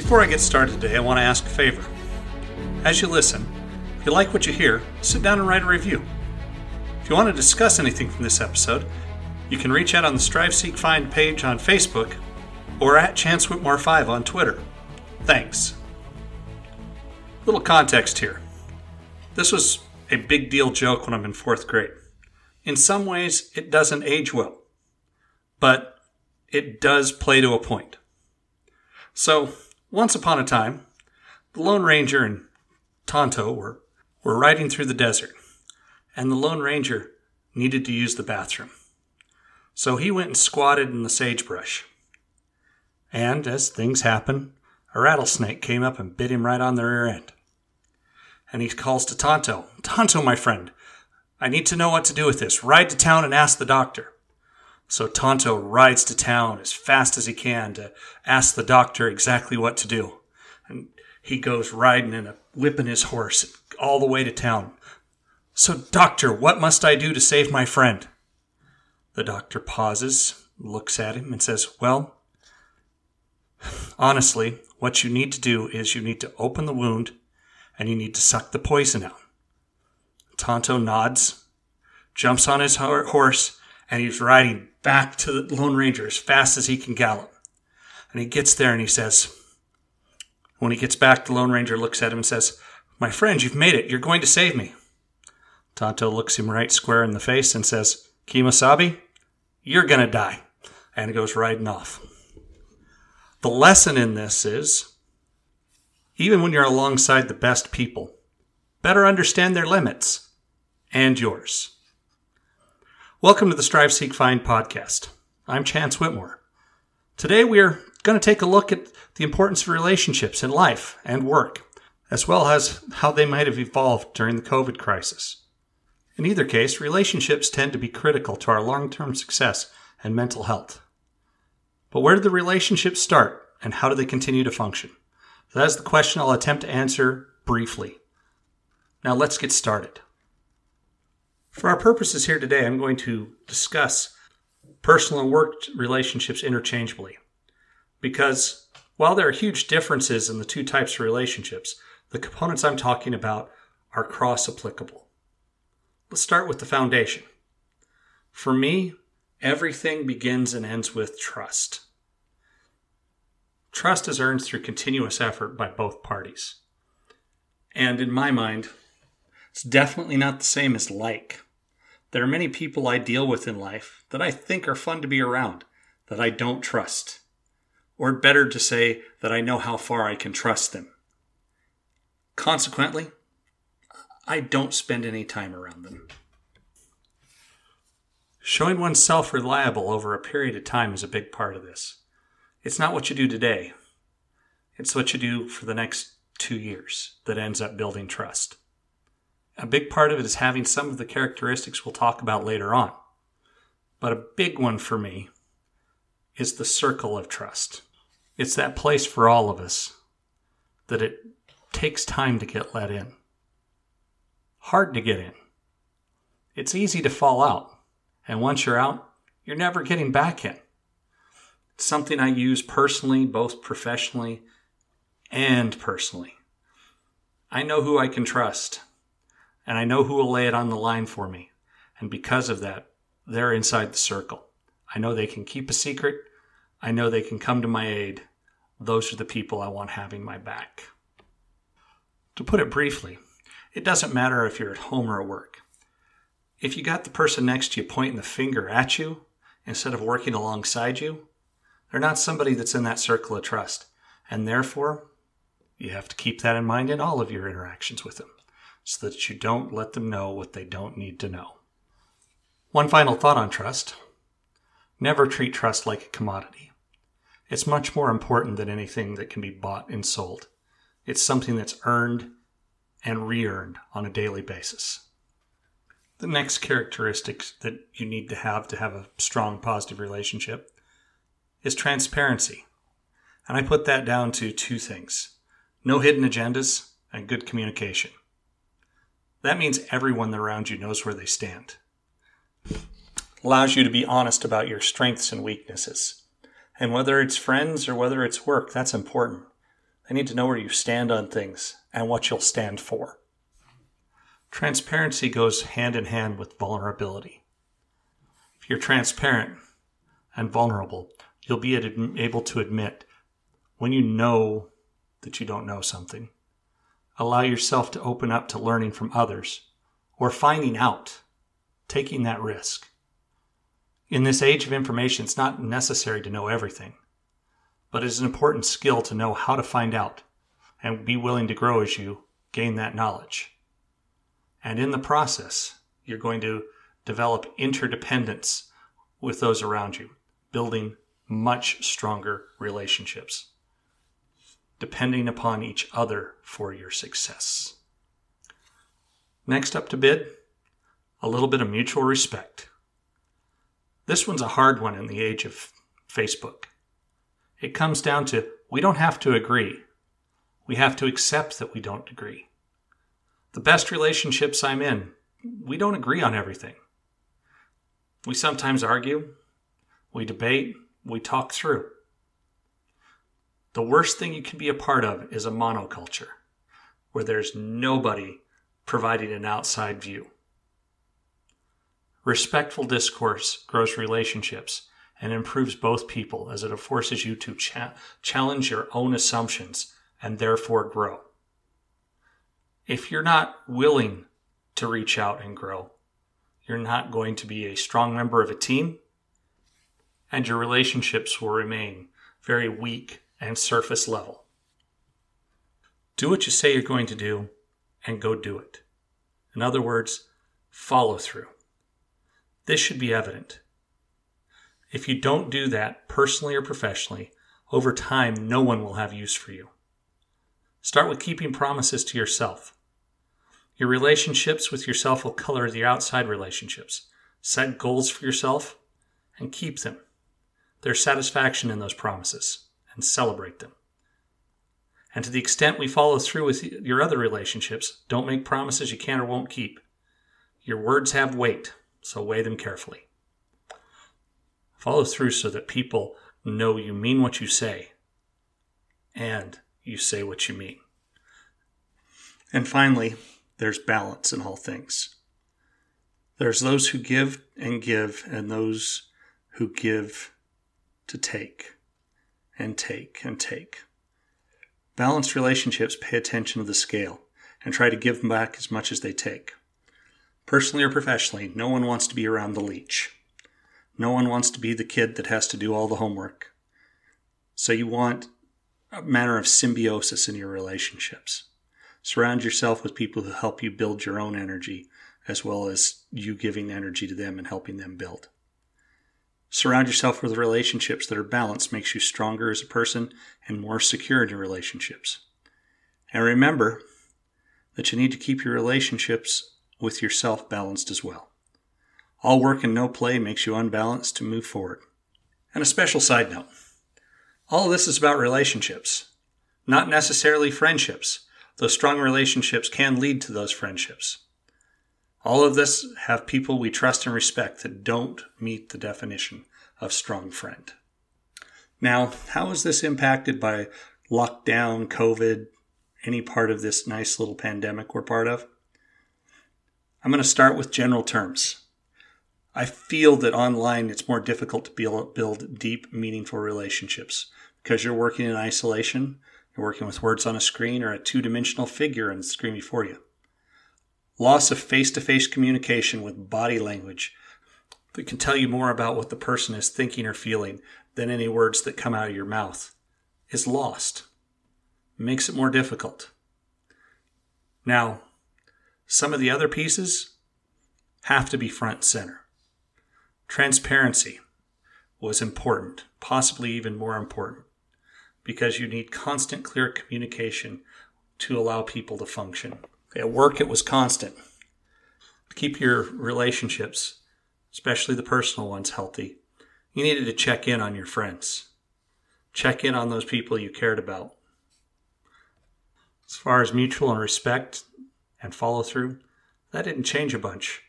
Before I get started today, I want to ask a favor. As you listen, if you like what you hear, sit down and write a review. If you want to discuss anything from this episode, you can reach out on the Strive Seek Find page on Facebook or at Chance Whitmore5 on Twitter. Thanks. Little context here. This was a big deal joke when I'm in fourth grade. In some ways, it doesn't age well, but it does play to a point. So, once upon a time, the Lone Ranger and Tonto were, were riding through the desert, and the Lone Ranger needed to use the bathroom. So he went and squatted in the sagebrush. And as things happen, a rattlesnake came up and bit him right on the rear end. And he calls to Tonto, Tonto, my friend, I need to know what to do with this. Ride to town and ask the doctor. So Tonto rides to town as fast as he can to ask the doctor exactly what to do. And he goes riding and whipping his horse all the way to town. So, doctor, what must I do to save my friend? The doctor pauses, looks at him, and says, Well, honestly, what you need to do is you need to open the wound and you need to suck the poison out. Tonto nods, jumps on his horse, and he's riding back to the Lone Ranger as fast as he can gallop. And he gets there and he says, when he gets back, the Lone Ranger looks at him and says, My friend, you've made it. You're going to save me. Tonto looks him right square in the face and says, Kemosabe, you're going to die. And he goes riding off. The lesson in this is even when you're alongside the best people, better understand their limits and yours. Welcome to the Strive Seek Find podcast. I'm Chance Whitmore. Today we are going to take a look at the importance of relationships in life and work, as well as how they might have evolved during the COVID crisis. In either case, relationships tend to be critical to our long term success and mental health. But where did the relationships start and how do they continue to function? That is the question I'll attempt to answer briefly. Now let's get started. For our purposes here today, I'm going to discuss personal and work relationships interchangeably. Because while there are huge differences in the two types of relationships, the components I'm talking about are cross applicable. Let's start with the foundation. For me, everything begins and ends with trust. Trust is earned through continuous effort by both parties. And in my mind, it's definitely not the same as like. There are many people I deal with in life that I think are fun to be around that I don't trust. Or better to say that I know how far I can trust them. Consequently, I don't spend any time around them. Showing oneself reliable over a period of time is a big part of this. It's not what you do today, it's what you do for the next two years that ends up building trust. A big part of it is having some of the characteristics we'll talk about later on. But a big one for me is the circle of trust. It's that place for all of us that it takes time to get let in. Hard to get in. It's easy to fall out. And once you're out, you're never getting back in. It's something I use personally, both professionally and personally. I know who I can trust and I know who will lay it on the line for me. And because of that, they're inside the circle. I know they can keep a secret. I know they can come to my aid. Those are the people I want having my back. To put it briefly, it doesn't matter if you're at home or at work. If you got the person next to you pointing the finger at you instead of working alongside you, they're not somebody that's in that circle of trust. And therefore, you have to keep that in mind in all of your interactions with them so that you don't let them know what they don't need to know. One final thought on trust never treat trust like a commodity. It's much more important than anything that can be bought and sold. It's something that's earned and re earned on a daily basis. The next characteristic that you need to have to have a strong positive relationship is transparency. And I put that down to two things no hidden agendas and good communication. That means everyone around you knows where they stand. Allows you to be honest about your strengths and weaknesses. And whether it's friends or whether it's work, that's important. They need to know where you stand on things and what you'll stand for. Transparency goes hand in hand with vulnerability. If you're transparent and vulnerable, you'll be able to admit when you know that you don't know something. Allow yourself to open up to learning from others or finding out, taking that risk. In this age of information, it's not necessary to know everything, but it's an important skill to know how to find out and be willing to grow as you gain that knowledge. And in the process, you're going to develop interdependence with those around you, building much stronger relationships, depending upon each other for your success. Next up to bid, a little bit of mutual respect. This one's a hard one in the age of Facebook. It comes down to we don't have to agree. We have to accept that we don't agree. The best relationships I'm in, we don't agree on everything. We sometimes argue, we debate, we talk through. The worst thing you can be a part of is a monoculture where there's nobody providing an outside view. Respectful discourse grows relationships and improves both people as it forces you to cha- challenge your own assumptions and therefore grow. If you're not willing to reach out and grow, you're not going to be a strong member of a team, and your relationships will remain very weak and surface level. Do what you say you're going to do and go do it. In other words, follow through. This should be evident. If you don't do that personally or professionally, over time, no one will have use for you. Start with keeping promises to yourself. Your relationships with yourself will color your outside relationships. Set goals for yourself and keep them. There's satisfaction in those promises and celebrate them. And to the extent we follow through with your other relationships, don't make promises you can or won't keep. Your words have weight, so weigh them carefully. Follow through so that people know you mean what you say and you say what you mean. And finally, there's balance in all things. There's those who give and give, and those who give to take and take and take. Balanced relationships pay attention to the scale and try to give back as much as they take. Personally or professionally, no one wants to be around the leech. No one wants to be the kid that has to do all the homework. So you want a manner of symbiosis in your relationships. Surround yourself with people who help you build your own energy, as well as you giving energy to them and helping them build. Surround yourself with relationships that are balanced, makes you stronger as a person and more secure in your relationships. And remember that you need to keep your relationships with yourself balanced as well. All work and no play makes you unbalanced to move forward. And a special side note all of this is about relationships, not necessarily friendships, though strong relationships can lead to those friendships. All of this have people we trust and respect that don't meet the definition of strong friend. Now, how is this impacted by lockdown, COVID, any part of this nice little pandemic we're part of? I'm going to start with general terms. I feel that online it's more difficult to build, deep, meaningful relationships because you're working in isolation, you're working with words on a screen or a two dimensional figure on the screen before you. Loss of face to face communication with body language that can tell you more about what the person is thinking or feeling than any words that come out of your mouth is lost. It makes it more difficult. Now, some of the other pieces have to be front and center. Transparency was important, possibly even more important, because you need constant, clear communication to allow people to function. At work, it was constant. To keep your relationships, especially the personal ones, healthy, you needed to check in on your friends, check in on those people you cared about. As far as mutual and respect and follow through, that didn't change a bunch.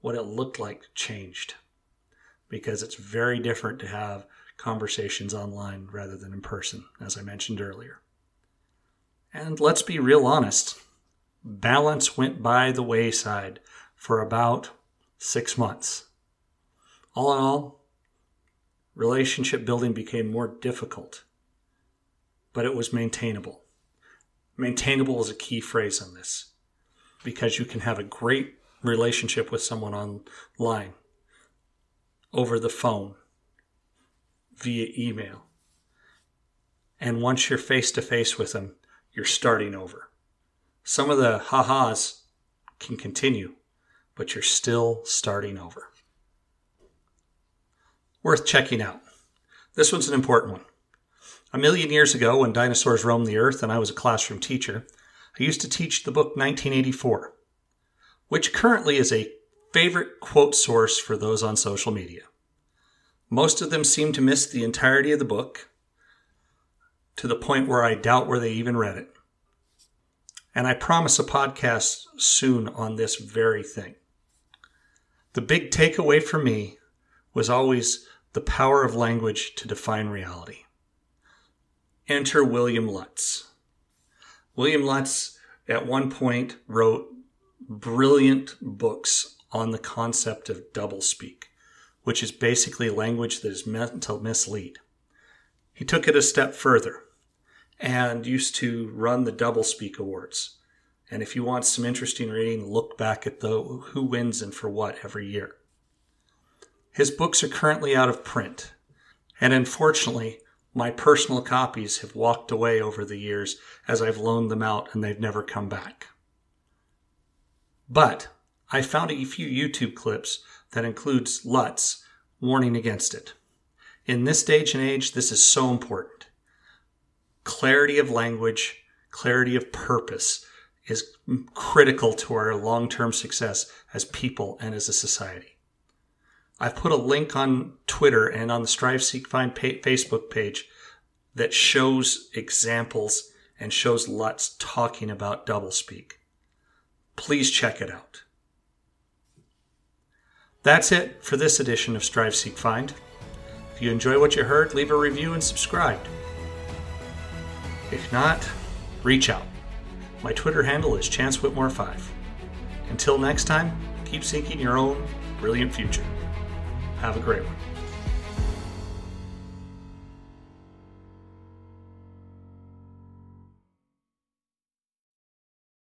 What it looked like changed because it's very different to have conversations online rather than in person, as I mentioned earlier. And let's be real honest balance went by the wayside for about six months. All in all, relationship building became more difficult, but it was maintainable. Maintainable is a key phrase on this because you can have a great relationship with someone online, over the phone, via email. And once you're face to face with them, you're starting over. Some of the ha-has can continue, but you're still starting over. Worth checking out. This one's an important one. A million years ago, when dinosaurs roamed the earth and I was a classroom teacher, I used to teach the book 1984, which currently is a favorite quote source for those on social media. Most of them seem to miss the entirety of the book to the point where I doubt where they even read it. And I promise a podcast soon on this very thing. The big takeaway for me was always the power of language to define reality. Enter William Lutz. William Lutz at one point wrote brilliant books on the concept of doublespeak, which is basically language that is meant to mislead. He took it a step further and used to run the doublespeak awards. And if you want some interesting reading, look back at the who wins and for what every year. His books are currently out of print, and unfortunately, my personal copies have walked away over the years as I've loaned them out and they've never come back. But I found a few YouTube clips that includes Lutz warning against it. In this stage and age, this is so important. Clarity of language, clarity of purpose is critical to our long term success as people and as a society. I've put a link on Twitter and on the Strive Seek Find Facebook page that shows examples and shows Lutz talking about doublespeak. Please check it out. That's it for this edition of Strive Seek Find. If you enjoy what you heard, leave a review and subscribe. If not, reach out. My Twitter handle is Chance Whitmore5. Until next time, keep seeking your own brilliant future. Have a great one.